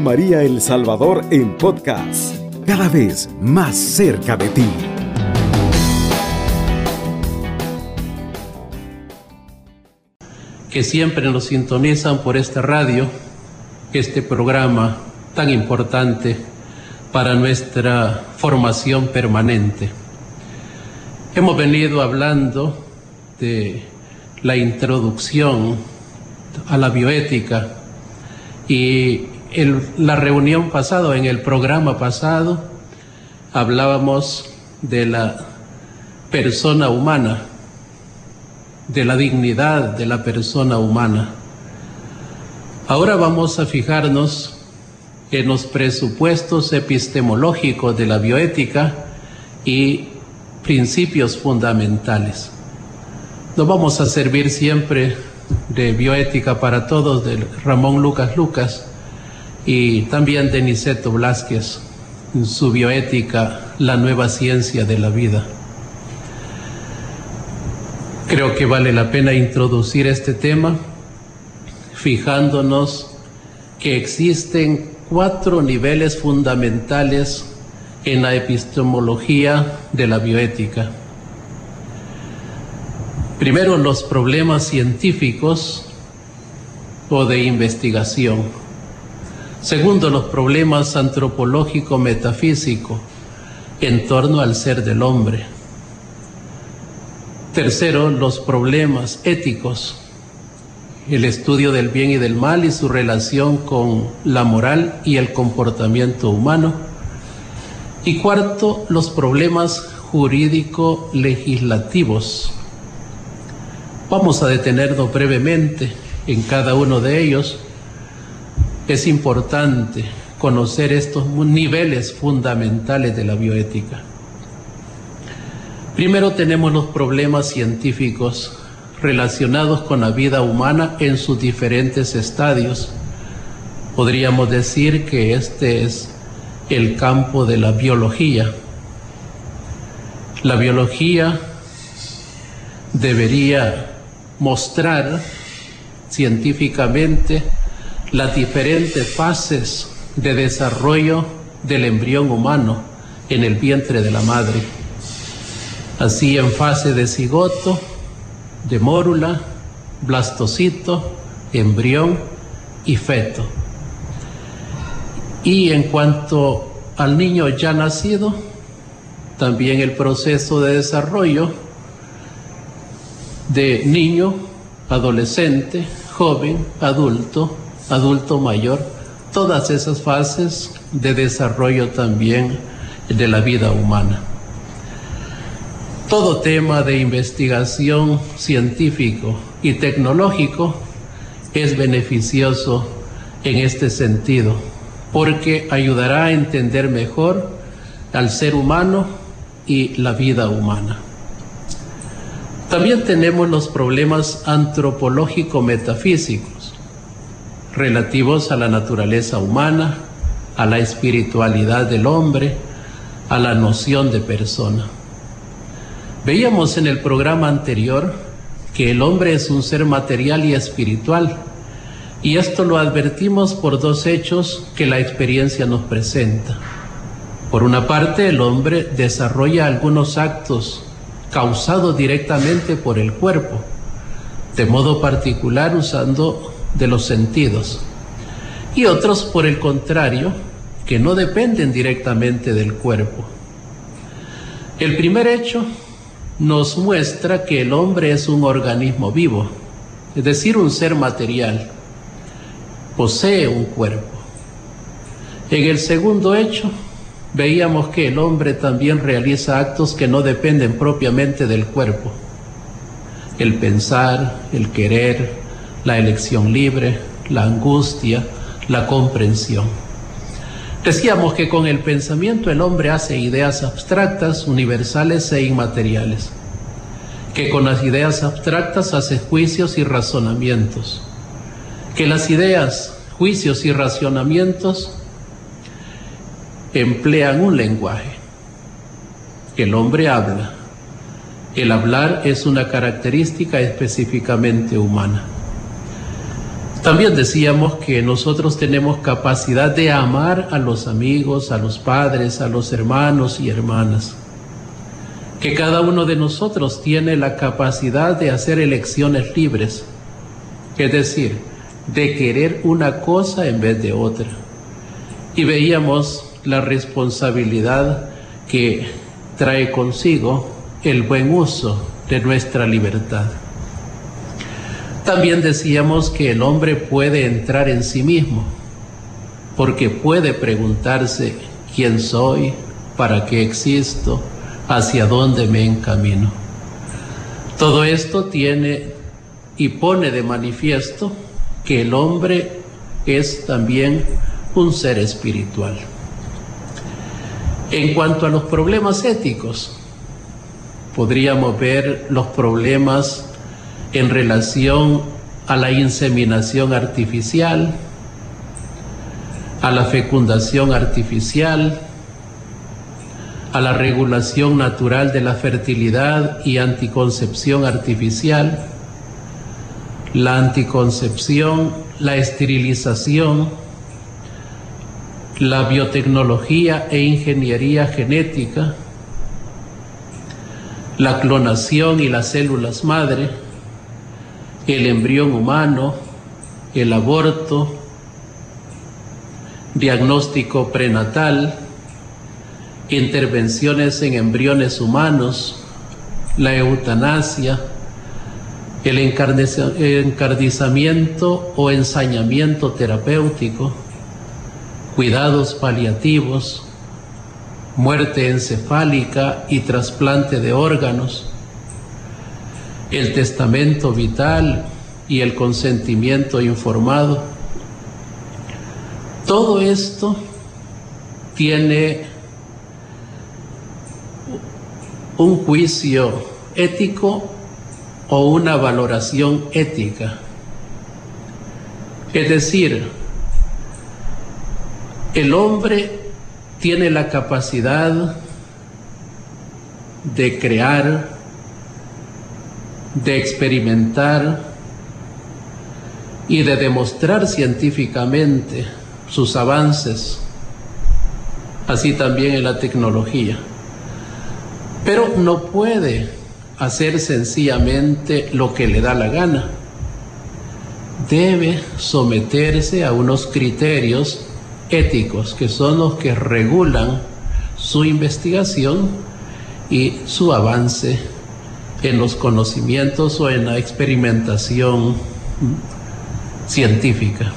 María El Salvador en podcast, cada vez más cerca de ti. Que siempre nos sintonizan por esta radio, este programa tan importante para nuestra formación permanente. Hemos venido hablando de la introducción a la bioética y en la reunión pasada, en el programa pasado, hablábamos de la persona humana, de la dignidad de la persona humana. Ahora vamos a fijarnos en los presupuestos epistemológicos de la bioética y principios fundamentales. Nos vamos a servir siempre de bioética para todos de Ramón Lucas Lucas y también de Niceto Blasquez en su bioética La nueva ciencia de la vida. Creo que vale la pena introducir este tema fijándonos que existen cuatro niveles fundamentales en la epistemología de la bioética. Primero, los problemas científicos o de investigación. Segundo, los problemas antropológico-metafísico en torno al ser del hombre. Tercero, los problemas éticos, el estudio del bien y del mal y su relación con la moral y el comportamiento humano. Y cuarto, los problemas jurídico-legislativos Vamos a detenernos brevemente en cada uno de ellos. Es importante conocer estos niveles fundamentales de la bioética. Primero tenemos los problemas científicos relacionados con la vida humana en sus diferentes estadios. Podríamos decir que este es el campo de la biología. La biología debería mostrar científicamente las diferentes fases de desarrollo del embrión humano en el vientre de la madre. Así en fase de cigoto, de mórula, blastocito, embrión y feto. Y en cuanto al niño ya nacido, también el proceso de desarrollo de niño, adolescente, joven, adulto, adulto mayor, todas esas fases de desarrollo también de la vida humana. Todo tema de investigación científico y tecnológico es beneficioso en este sentido, porque ayudará a entender mejor al ser humano y la vida humana. También tenemos los problemas antropológico-metafísicos relativos a la naturaleza humana, a la espiritualidad del hombre, a la noción de persona. Veíamos en el programa anterior que el hombre es un ser material y espiritual, y esto lo advertimos por dos hechos que la experiencia nos presenta. Por una parte, el hombre desarrolla algunos actos causado directamente por el cuerpo, de modo particular usando de los sentidos, y otros por el contrario, que no dependen directamente del cuerpo. El primer hecho nos muestra que el hombre es un organismo vivo, es decir, un ser material, posee un cuerpo. En el segundo hecho, veíamos que el hombre también realiza actos que no dependen propiamente del cuerpo. El pensar, el querer, la elección libre, la angustia, la comprensión. Decíamos que con el pensamiento el hombre hace ideas abstractas, universales e inmateriales. Que con las ideas abstractas hace juicios y razonamientos. Que las ideas, juicios y razonamientos emplean un lenguaje. El hombre habla. El hablar es una característica específicamente humana. También decíamos que nosotros tenemos capacidad de amar a los amigos, a los padres, a los hermanos y hermanas. Que cada uno de nosotros tiene la capacidad de hacer elecciones libres. Es decir, de querer una cosa en vez de otra. Y veíamos la responsabilidad que trae consigo el buen uso de nuestra libertad. También decíamos que el hombre puede entrar en sí mismo, porque puede preguntarse quién soy, para qué existo, hacia dónde me encamino. Todo esto tiene y pone de manifiesto que el hombre es también un ser espiritual. En cuanto a los problemas éticos, podríamos ver los problemas en relación a la inseminación artificial, a la fecundación artificial, a la regulación natural de la fertilidad y anticoncepción artificial, la anticoncepción, la esterilización, la biotecnología e ingeniería genética, la clonación y las células madre, el embrión humano, el aborto, diagnóstico prenatal, intervenciones en embriones humanos, la eutanasia, el encardizamiento o ensañamiento terapéutico, cuidados paliativos, muerte encefálica y trasplante de órganos, el testamento vital y el consentimiento informado. Todo esto tiene un juicio ético o una valoración ética. Es decir, el hombre tiene la capacidad de crear, de experimentar y de demostrar científicamente sus avances, así también en la tecnología. Pero no puede hacer sencillamente lo que le da la gana. Debe someterse a unos criterios éticos que son los que regulan su investigación y su avance en los conocimientos o en la experimentación científica.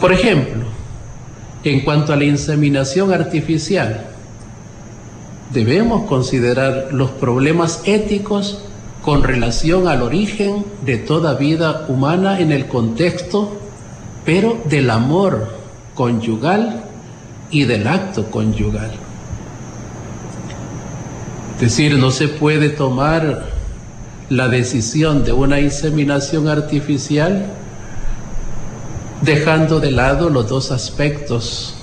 Por ejemplo, en cuanto a la inseminación artificial, debemos considerar los problemas éticos con relación al origen de toda vida humana en el contexto, pero del amor conyugal y del acto conyugal. Decir, no se puede tomar la decisión de una inseminación artificial dejando de lado los dos aspectos,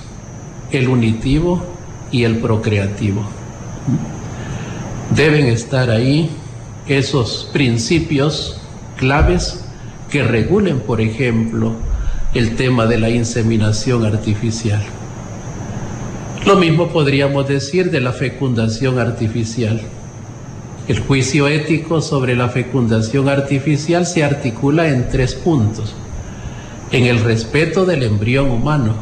el unitivo y el procreativo. Deben estar ahí esos principios claves que regulen, por ejemplo, el tema de la inseminación artificial. Lo mismo podríamos decir de la fecundación artificial. El juicio ético sobre la fecundación artificial se articula en tres puntos. En el respeto del embrión humano,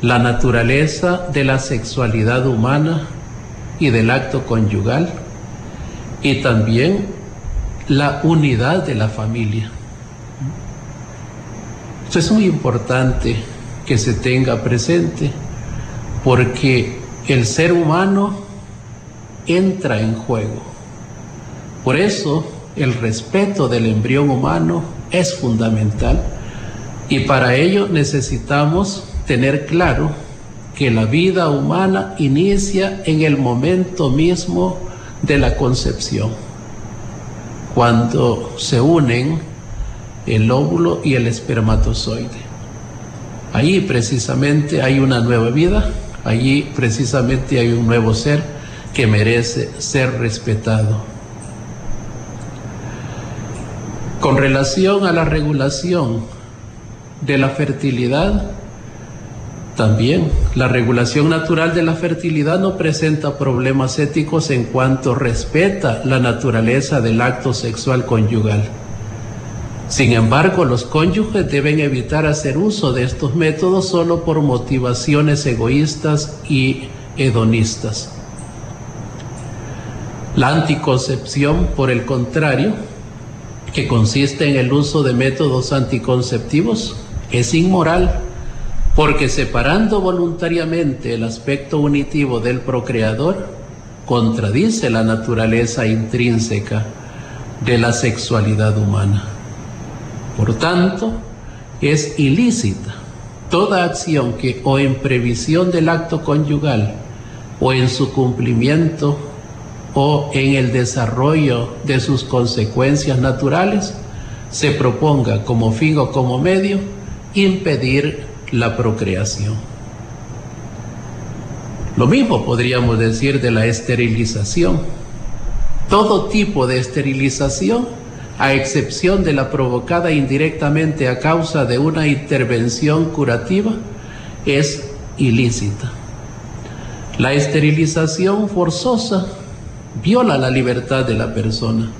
la naturaleza de la sexualidad humana y del acto conyugal, y también la unidad de la familia. Esto es muy importante que se tenga presente porque el ser humano entra en juego. Por eso el respeto del embrión humano es fundamental y para ello necesitamos tener claro que la vida humana inicia en el momento mismo de la concepción, cuando se unen el óvulo y el espermatozoide. Allí precisamente hay una nueva vida, allí precisamente hay un nuevo ser que merece ser respetado. Con relación a la regulación de la fertilidad, también la regulación natural de la fertilidad no presenta problemas éticos en cuanto respeta la naturaleza del acto sexual conyugal. Sin embargo, los cónyuges deben evitar hacer uso de estos métodos solo por motivaciones egoístas y hedonistas. La anticoncepción, por el contrario, que consiste en el uso de métodos anticonceptivos, es inmoral porque separando voluntariamente el aspecto unitivo del procreador, contradice la naturaleza intrínseca de la sexualidad humana. Por tanto, es ilícita toda acción que o en previsión del acto conyugal o en su cumplimiento o en el desarrollo de sus consecuencias naturales se proponga como fin o como medio impedir la procreación. Lo mismo podríamos decir de la esterilización. Todo tipo de esterilización, a excepción de la provocada indirectamente a causa de una intervención curativa, es ilícita. La esterilización forzosa viola la libertad de la persona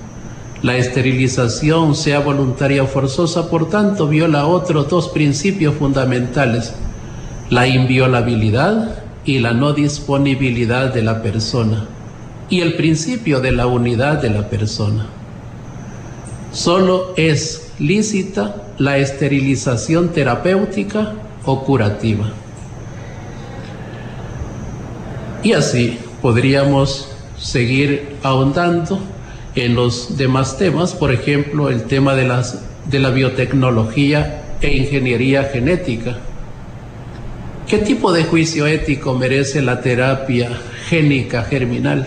la esterilización, sea voluntaria o forzosa, por tanto, viola otros dos principios fundamentales, la inviolabilidad y la no disponibilidad de la persona, y el principio de la unidad de la persona. Solo es lícita la esterilización terapéutica o curativa. Y así podríamos seguir ahondando en los demás temas, por ejemplo, el tema de, las, de la biotecnología e ingeniería genética. ¿Qué tipo de juicio ético merece la terapia génica germinal?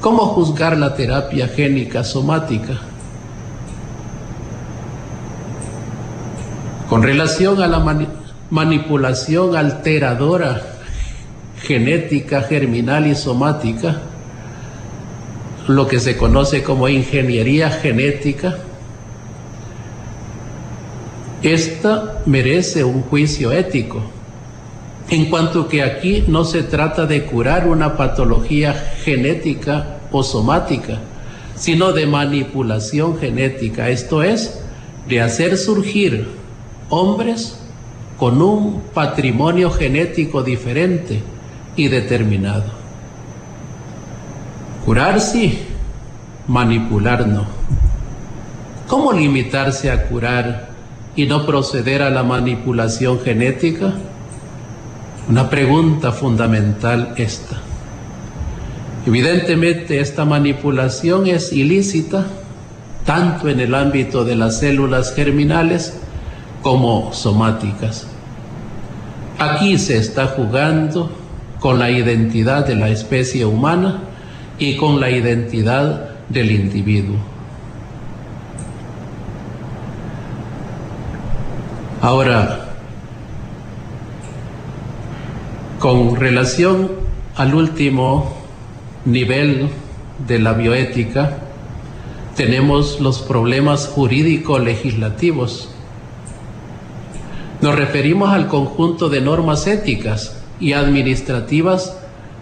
¿Cómo juzgar la terapia génica somática? Con relación a la manipulación alteradora genética, germinal y somática, lo que se conoce como ingeniería genética, esta merece un juicio ético, en cuanto que aquí no se trata de curar una patología genética o somática, sino de manipulación genética, esto es, de hacer surgir hombres con un patrimonio genético diferente y determinado. Curar sí, manipular no. ¿Cómo limitarse a curar y no proceder a la manipulación genética? Una pregunta fundamental esta. Evidentemente esta manipulación es ilícita tanto en el ámbito de las células germinales como somáticas. Aquí se está jugando con la identidad de la especie humana y con la identidad del individuo. Ahora, con relación al último nivel de la bioética, tenemos los problemas jurídico-legislativos. Nos referimos al conjunto de normas éticas y administrativas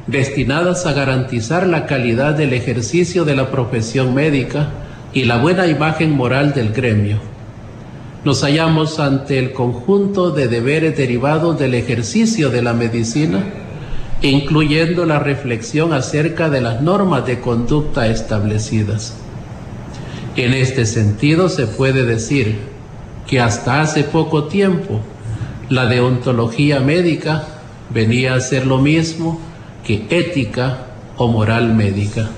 destinadas a garantizar la calidad del ejercicio de la profesión médica y la buena imagen moral del gremio. Nos hallamos ante el conjunto de deberes derivados del ejercicio de la medicina, incluyendo la reflexión acerca de las normas de conducta establecidas. En este sentido se puede decir que hasta hace poco tiempo la deontología médica venía a ser lo mismo que ética o moral médica.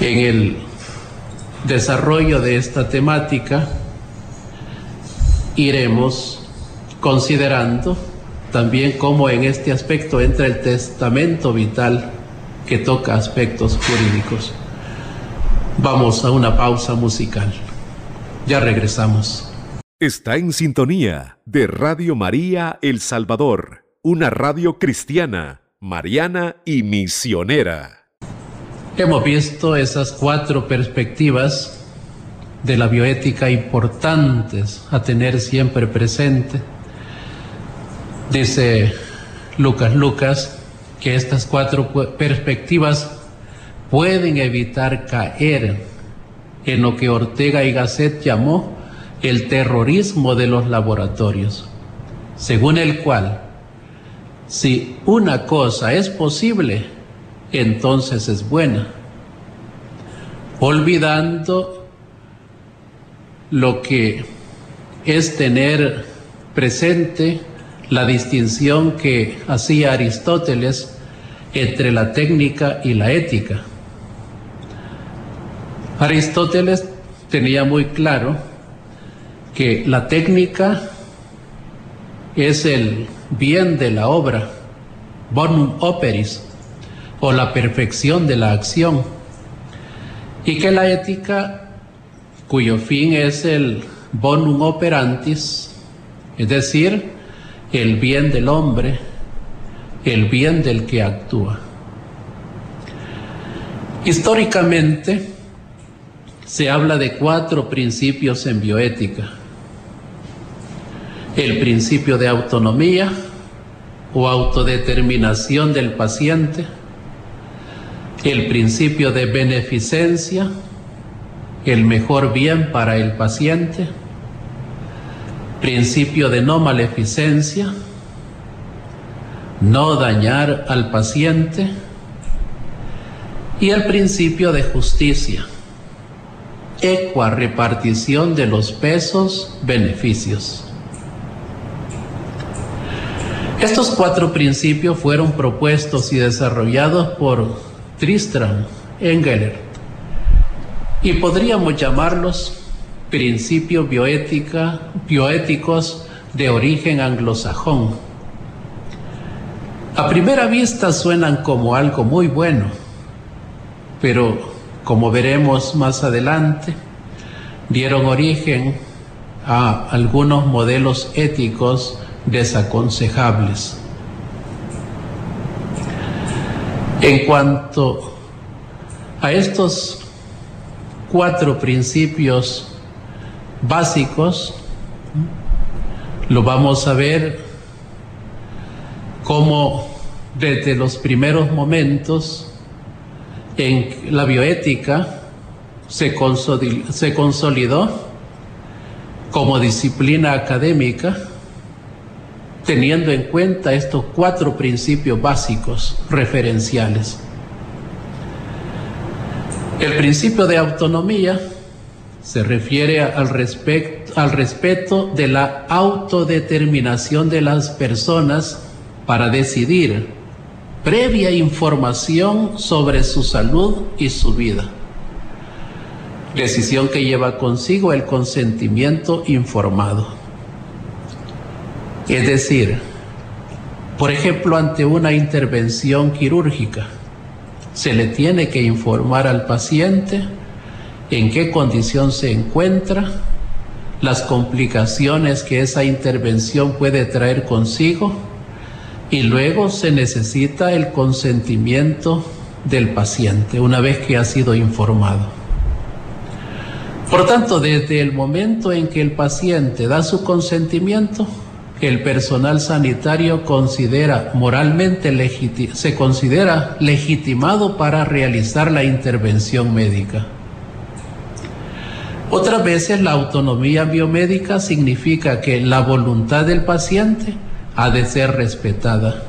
En el desarrollo de esta temática iremos considerando también cómo en este aspecto entra el testamento vital que toca aspectos jurídicos. Vamos a una pausa musical. Ya regresamos. Está en sintonía de Radio María El Salvador una radio cristiana, mariana y misionera. Hemos visto esas cuatro perspectivas de la bioética importantes a tener siempre presente. Dice Lucas Lucas que estas cuatro perspectivas pueden evitar caer en lo que Ortega y Gasset llamó el terrorismo de los laboratorios, según el cual si una cosa es posible, entonces es buena, olvidando lo que es tener presente la distinción que hacía Aristóteles entre la técnica y la ética. Aristóteles tenía muy claro que la técnica es el bien de la obra, bonum operis, o la perfección de la acción, y que la ética, cuyo fin es el bonum operantis, es decir, el bien del hombre, el bien del que actúa. Históricamente se habla de cuatro principios en bioética. El principio de autonomía o autodeterminación del paciente, el principio de beneficencia, el mejor bien para el paciente, principio de no maleficencia, no dañar al paciente y el principio de justicia, equa repartición de los pesos, beneficios. Estos cuatro principios fueron propuestos y desarrollados por Tristram Engelert y podríamos llamarlos principios bioéticos de origen anglosajón. A primera vista suenan como algo muy bueno, pero como veremos más adelante, dieron origen a algunos modelos éticos desaconsejables. En cuanto a estos cuatro principios básicos, lo vamos a ver como desde los primeros momentos en la bioética se consolidó, como disciplina académica teniendo en cuenta estos cuatro principios básicos referenciales. El principio de autonomía se refiere al, respeto de la autodeterminación de las personas para decidir previa información sobre su salud y su vida. Decisión que lleva consigo el consentimiento informado. Es decir, por ejemplo, ante una intervención quirúrgica, se le tiene que informar al paciente en qué condición se encuentra, las complicaciones que esa intervención puede traer consigo y luego se necesita el consentimiento del paciente una vez que ha sido informado. Por tanto, desde el momento en que el paciente da su consentimiento, el personal sanitario considera moralmente se considera legitimado para realizar la intervención médica. Otras veces la autonomía biomédica significa que la voluntad del paciente ha de ser respetada,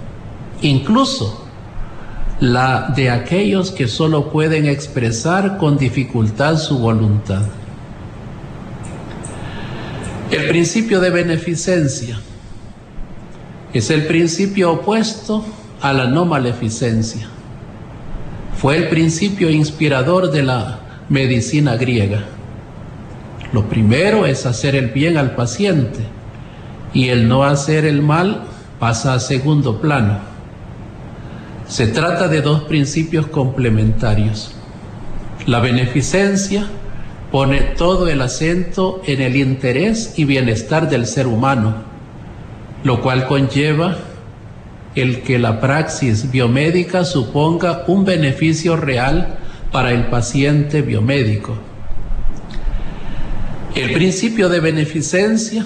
incluso la de aquellos que solo pueden expresar con dificultad su voluntad. El principio de beneficencia es el principio opuesto a la no maleficencia. Fue el principio inspirador de la medicina griega. Lo primero es hacer el bien al paciente y el no hacer el mal pasa a segundo plano. Se trata de dos principios complementarios. La beneficencia pone todo el acento en el interés y bienestar del ser humano, lo cual conlleva el que la praxis biomédica suponga un beneficio real para el paciente biomédico. El principio de beneficencia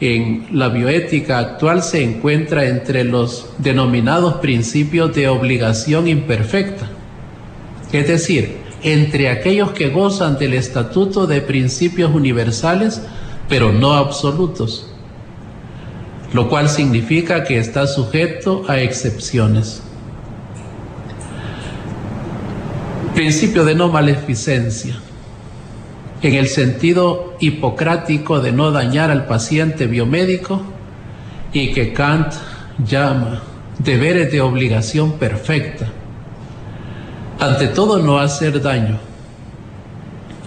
en la bioética actual se encuentra entre los denominados principios de obligación imperfecta, es decir, entre aquellos que gozan del estatuto de principios universales, pero no absolutos, lo cual significa que está sujeto a excepciones. Principio de no maleficencia en el sentido hipocrático de no dañar al paciente biomédico y que Kant llama deberes de obligación perfecta. Ante todo, no hacer daño.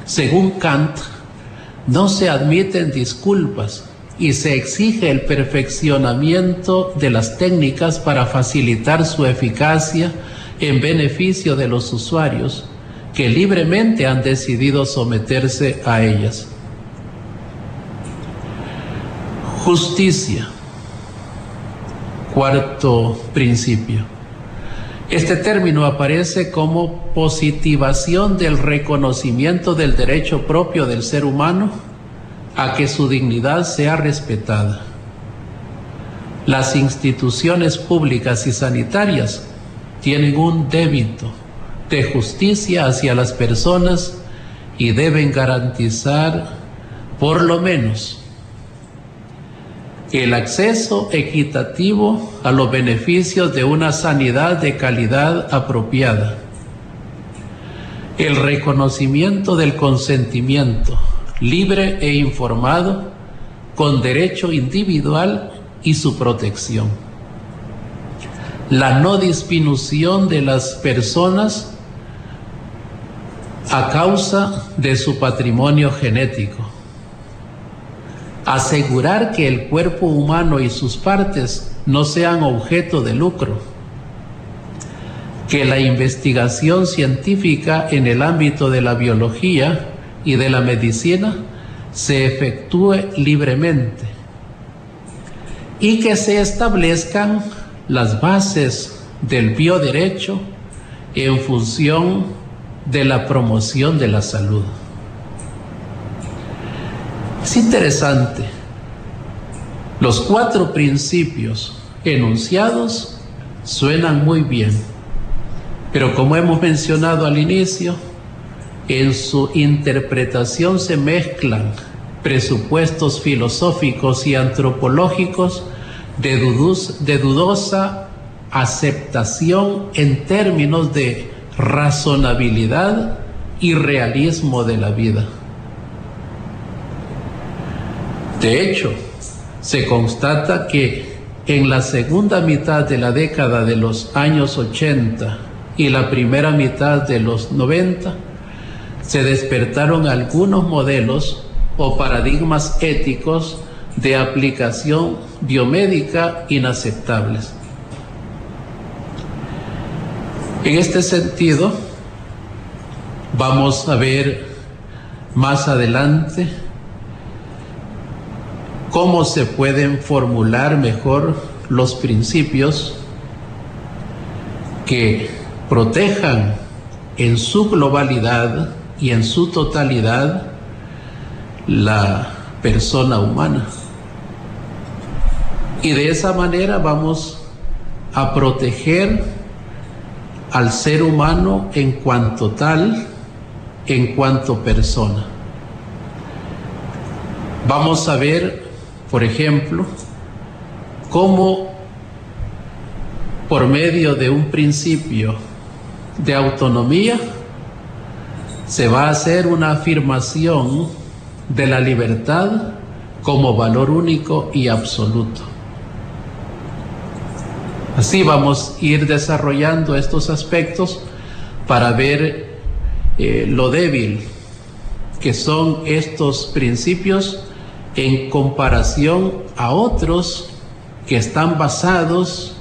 Según Kant, no se admiten disculpas y se exige el perfeccionamiento de las técnicas para facilitar su eficacia en beneficio de los usuarios que libremente han decidido someterse a ellas. Justicia. Cuarto principio. Este término aparece como positivación del reconocimiento del derecho propio del ser humano a que su dignidad sea respetada. Las instituciones públicas y sanitarias tienen un débito de justicia hacia las personas y deben garantizar por lo menos el acceso equitativo a los beneficios de una sanidad de calidad apropiada, el reconocimiento del consentimiento libre e informado con derecho individual y su protección, la no disminución de las personas a causa de su patrimonio genético. Asegurar que el cuerpo humano y sus partes no sean objeto de lucro. Que la investigación científica en el ámbito de la biología y de la medicina se efectúe libremente. Y que se establezcan las bases del bioderecho en función de la promoción de la salud. Es interesante. Los cuatro principios enunciados suenan muy bien, pero como hemos mencionado al inicio, en su interpretación se mezclan presupuestos filosóficos y antropológicos de, dudosa aceptación en términos de razonabilidad y realismo de la vida. De hecho, se constata que en la segunda mitad de la década de los años 80 y la primera mitad de los 90, se despertaron algunos modelos o paradigmas éticos de aplicación biomédica inaceptables. En este sentido, vamos a ver más adelante cómo se pueden formular mejor los principios que protejan en su globalidad y en su totalidad la persona humana. Y de esa manera vamos a proteger al ser humano en cuanto tal, en cuanto persona. Vamos a ver, por ejemplo, cómo por medio de un principio de autonomía se va a hacer una afirmación de la libertad como valor único y absoluto. Así vamos a ir desarrollando estos aspectos para ver eh, lo débil que son estos principios en comparación a otros que están basados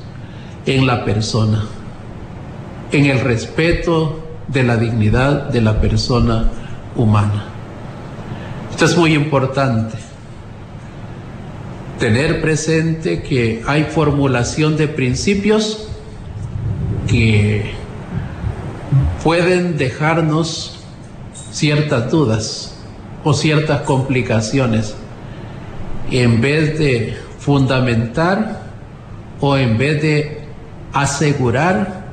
en la persona, en el respeto de la dignidad de la persona humana. Esto es muy importante tener presente que hay formulación de principios que pueden dejarnos ciertas dudas o ciertas complicaciones en vez de fundamentar o en vez de asegurar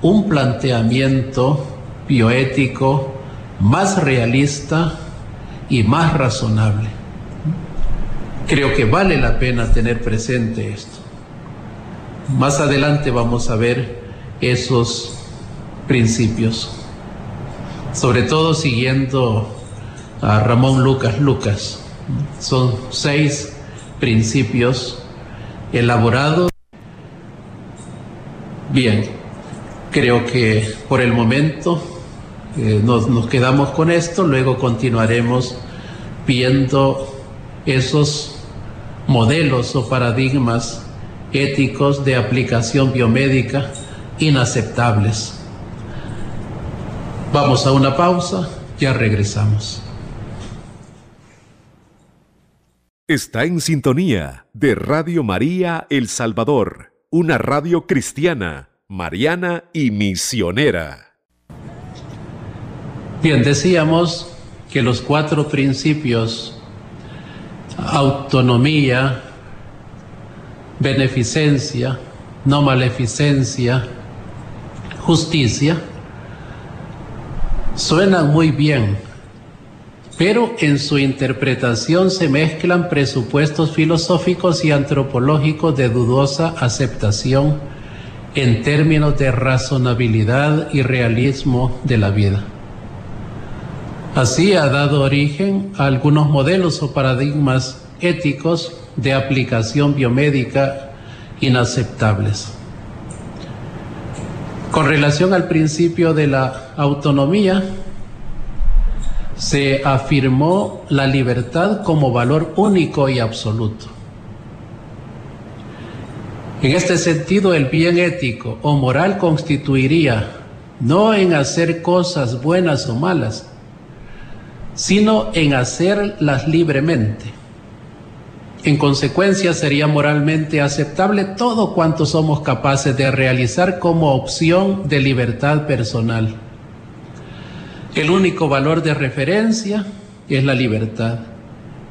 un planteamiento bioético más realista y más razonable. Creo que vale la pena tener presente esto. Más adelante vamos a ver esos principios, sobre todo siguiendo a Ramón Lucas Lucas. Son seis principios elaborados. Bien, creo que por el momento eh, nos, nos quedamos con esto, luego continuaremos viendo esos modelos o paradigmas éticos de aplicación biomédica inaceptables. Vamos a una pausa, ya regresamos. Está en sintonía de Radio María El Salvador, una radio cristiana, mariana y misionera. Bien, decíamos que los cuatro principios, autonomía, beneficencia, no maleficencia, justicia, suenan muy bien, pero en su interpretación se mezclan presupuestos filosóficos y antropológicos de dudosa aceptación en términos de razonabilidad y realismo de la vida. Así ha dado origen a algunos modelos o paradigmas éticos de aplicación biomédica inaceptables. Con relación al principio de la autonomía, se afirmó la libertad como valor único y absoluto. En este sentido, el bien ético o moral constituiría no en hacer cosas buenas o malas, sino en hacerlas libremente en consecuencia, sería moralmente aceptable todo cuanto somos capaces de realizar como opción de libertad personal. El único valor de referencia es la libertad,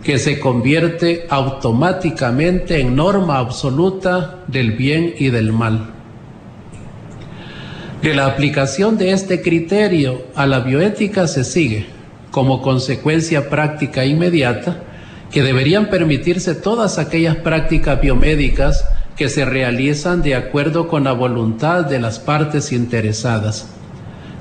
que se convierte automáticamente en norma absoluta del bien y del mal. De la aplicación de este criterio a la bioética se sigue, como consecuencia práctica inmediata, que deberían permitirse todas aquellas prácticas biomédicas que se realizan de acuerdo con la voluntad de las partes interesadas,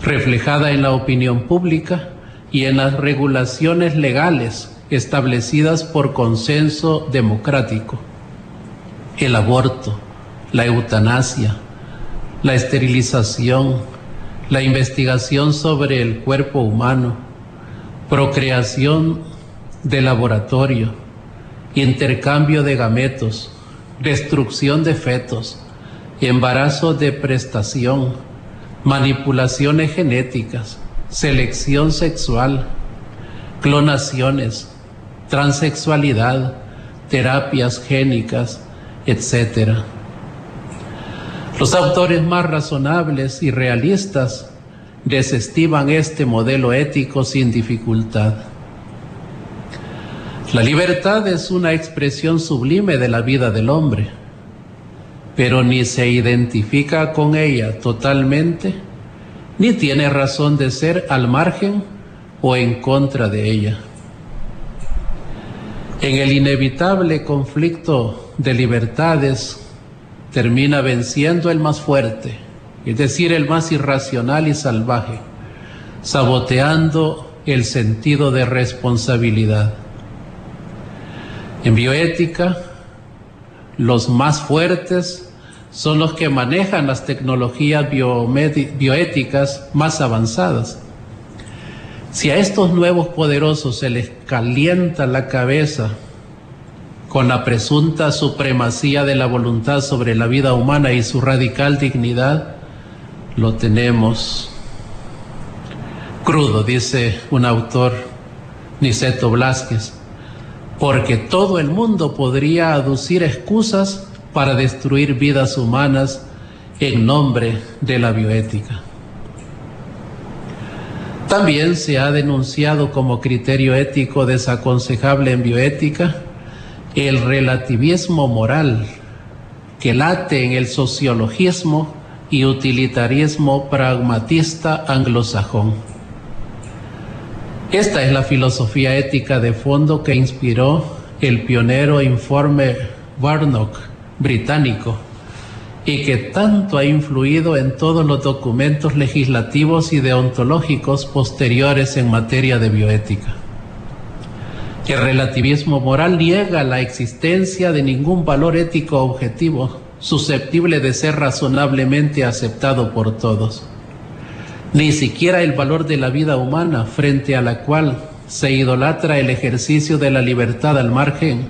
reflejada en la opinión pública y en las regulaciones legales establecidas por consenso democrático. El aborto, la eutanasia, la esterilización, la investigación sobre el cuerpo humano, procreación de laboratorio, intercambio de gametos, destrucción de fetos, embarazo de prestación, manipulaciones genéticas, selección sexual, clonaciones, transexualidad, terapias génicas, etc. Los autores más razonables y realistas desestiman este modelo ético sin dificultad. La libertad es una expresión sublime de la vida del hombre, pero ni se identifica con ella totalmente, ni tiene razón de ser al margen o en contra de ella. En el inevitable conflicto de libertades termina venciendo el más fuerte, es decir, el más irracional y salvaje, saboteando el sentido de responsabilidad. En bioética, los más fuertes son los que manejan las tecnologías bioéticas más avanzadas. Si a estos nuevos poderosos se les calienta la cabeza con la presunta supremacía de la voluntad sobre la vida humana y su radical dignidad, lo tenemos crudo, dice un autor, Niceto Blasquez porque todo el mundo podría aducir excusas para destruir vidas humanas en nombre de la bioética. También se ha denunciado como criterio ético desaconsejable en bioética el relativismo moral que late en el sociologismo y utilitarismo pragmatista anglosajón. Esta es la filosofía ética de fondo que inspiró el pionero informe Warnock británico y que tanto ha influido en todos los documentos legislativos y deontológicos posteriores en materia de bioética. El relativismo moral niega la existencia de ningún valor ético objetivo susceptible de ser razonablemente aceptado por todos, ni siquiera el valor de la vida humana frente a la cual se idolatra el ejercicio de la libertad al margen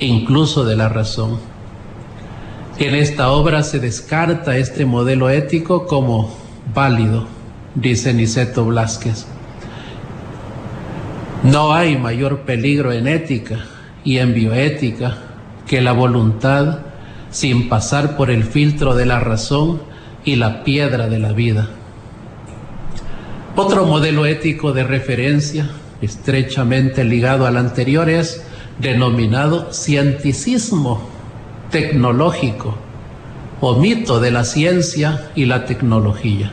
incluso de la razón. En esta obra se descarta este modelo ético como válido, dice Niceto Blasquez. No hay mayor peligro en ética y en bioética que la voluntad sin pasar por el filtro de la razón y la piedra de la vida. Otro modelo ético de referencia, estrechamente ligado al anterior, es denominado cienticismo tecnológico o mito de la ciencia y la tecnología.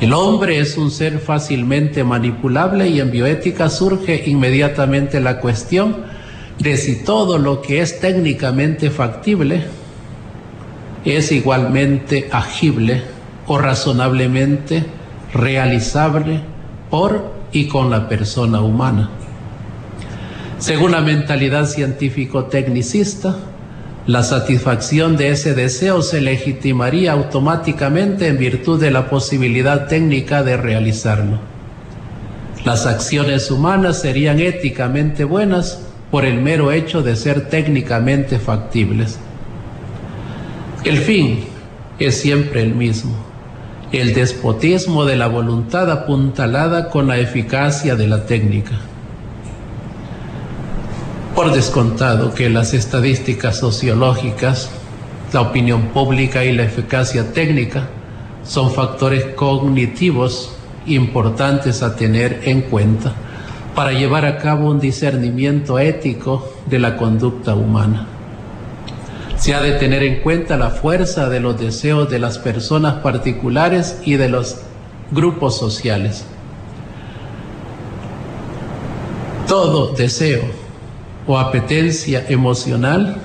El hombre es un ser fácilmente manipulable y en bioética surge inmediatamente la cuestión de si todo lo que es técnicamente factible es igualmente agible o razonablemente realizable por y con la persona humana. Según la mentalidad científico-tecnicista, la satisfacción de ese deseo se legitimaría automáticamente en virtud de la posibilidad técnica de realizarlo. Las acciones humanas serían éticamente buenas por el mero hecho de ser técnicamente factibles. El fin es siempre el mismo, el despotismo de la voluntad apuntalada con la eficacia de la técnica. Por descontado que las estadísticas sociológicas, la opinión pública y la eficacia técnica son factores cognitivos importantes a tener en cuenta para llevar a cabo un discernimiento ético de la conducta humana. Se ha de tener en cuenta la fuerza de los deseos de las personas particulares y de los grupos sociales. Todo deseo o apetencia emocional,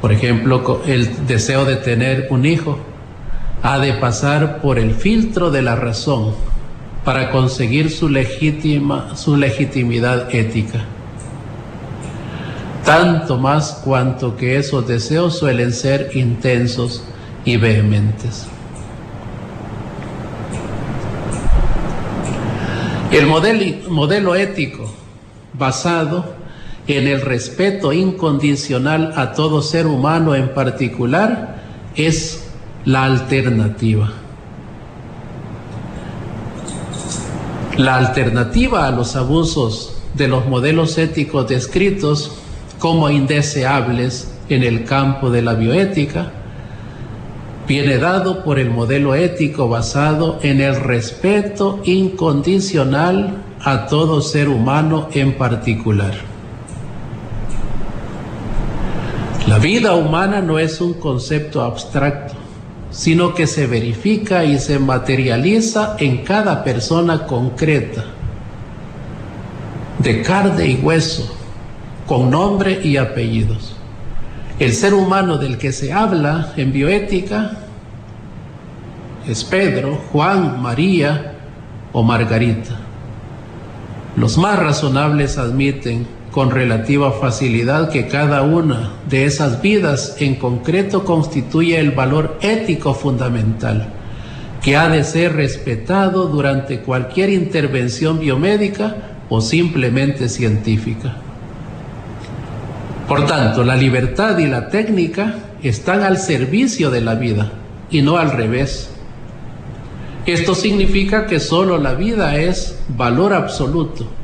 por ejemplo, el deseo de tener un hijo, ha de pasar por el filtro de la razón para conseguir su, legítima, su legitimidad ética. Tanto más cuanto que esos deseos suelen ser intensos y vehementes. El modelo, modelo ético basado en el respeto incondicional a todo ser humano en particular es la alternativa. La alternativa a los abusos de los modelos éticos descritos como indeseables en el campo de la bioética viene dado por el modelo ético basado en el respeto incondicional a todo ser humano en particular. La vida humana no es un concepto abstracto, sino que se verifica y se materializa en cada persona concreta, de carne y hueso, con nombre y apellidos. El ser humano del que se habla en bioética es Pedro, Juan, María o Margarita. Los más razonables admiten con relativa facilidad que cada una de esas vidas en concreto constituye el valor ético fundamental que ha de ser respetado durante cualquier intervención biomédica o simplemente científica. Por tanto, la libertad y la técnica están al servicio de la vida y no al revés. Esto significa que solo la vida es valor absoluto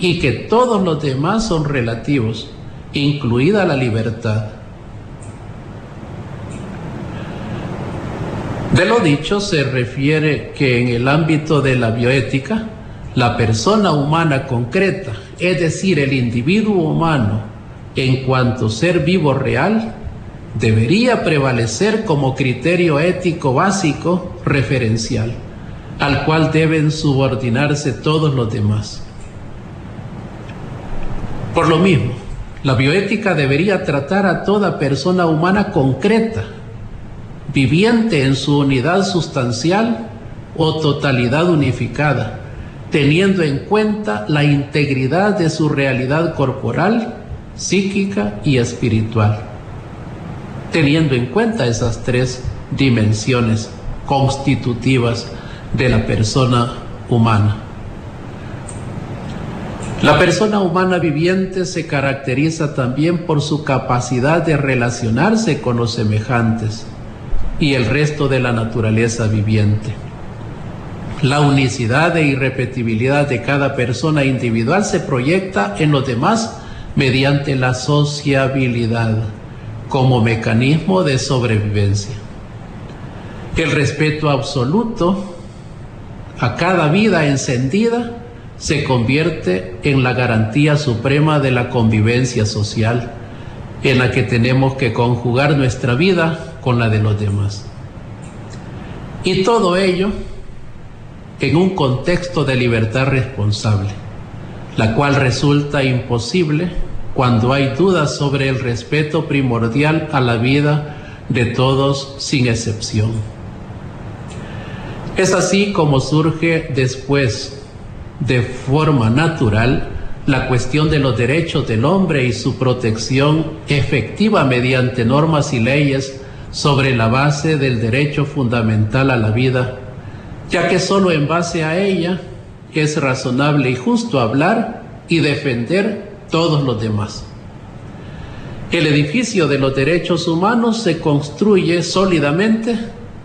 y que todos los demás son relativos, incluida la libertad. De lo dicho se refiere que en el ámbito de la bioética, la persona humana concreta, es decir, el individuo humano, en cuanto ser vivo real, debería prevalecer como criterio ético básico referencial, al cual deben subordinarse todos los demás. Por lo mismo, la bioética debería tratar a toda persona humana concreta, viviente en su unidad sustancial o totalidad unificada, teniendo en cuenta la integridad de su realidad corporal, psíquica y espiritual, teniendo en cuenta esas tres dimensiones constitutivas de la persona humana. La persona humana viviente se caracteriza también por su capacidad de relacionarse con los semejantes y el resto de la naturaleza viviente. La unicidad e irrepetibilidad de cada persona individual se proyecta en los demás mediante la sociabilidad como mecanismo de sobrevivencia. El respeto absoluto a cada vida encendida se convierte en la garantía suprema de la convivencia social en la que tenemos que conjugar nuestra vida con la de los demás. Y todo ello en un contexto de libertad responsable, la cual resulta imposible cuando hay dudas sobre el respeto primordial a la vida de todos sin excepción. Es así como surge después, de forma natural, la cuestión de los derechos del hombre y su protección efectiva mediante normas y leyes sobre la base del derecho fundamental a la vida ya que solo en base a ella es razonable y justo hablar y defender todos los demás. El edificio de los derechos humanos se construye sólidamente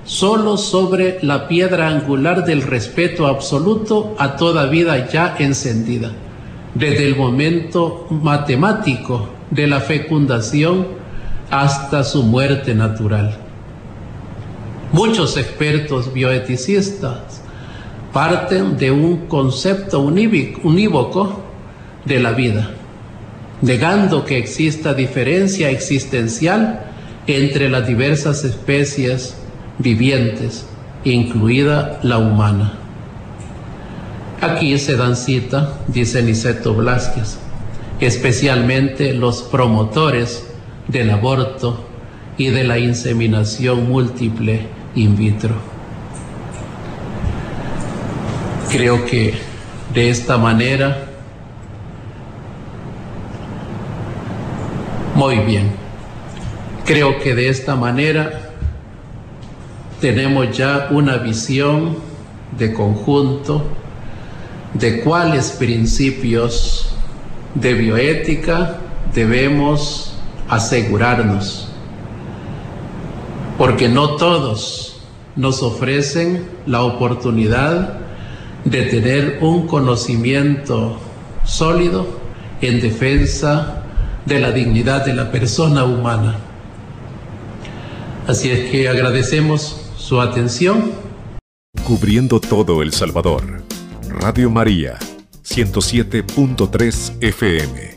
solo sobre la piedra angular del respeto absoluto a toda vida ya encendida, desde el momento matemático de la fecundación hasta su muerte natural. Muchos expertos bioeticistas parten de un concepto unívoco de la vida, negando que exista diferencia existencial entre las diversas especies vivientes, incluida la humana. Aquí se dan cita, dice Niceto Blasquez, especialmente los promotores del aborto y de la inseminación múltiple in vitro. Creo que de esta manera, muy bien, creo que de esta manera tenemos ya una visión de conjunto de cuáles principios de bioética debemos asegurarnos, porque no todos nos ofrecen la oportunidad de tener un conocimiento sólido en defensa de la dignidad de la persona humana. Así es que agradecemos su atención. Cubriendo todo El Salvador. Radio María, 107.3 FM.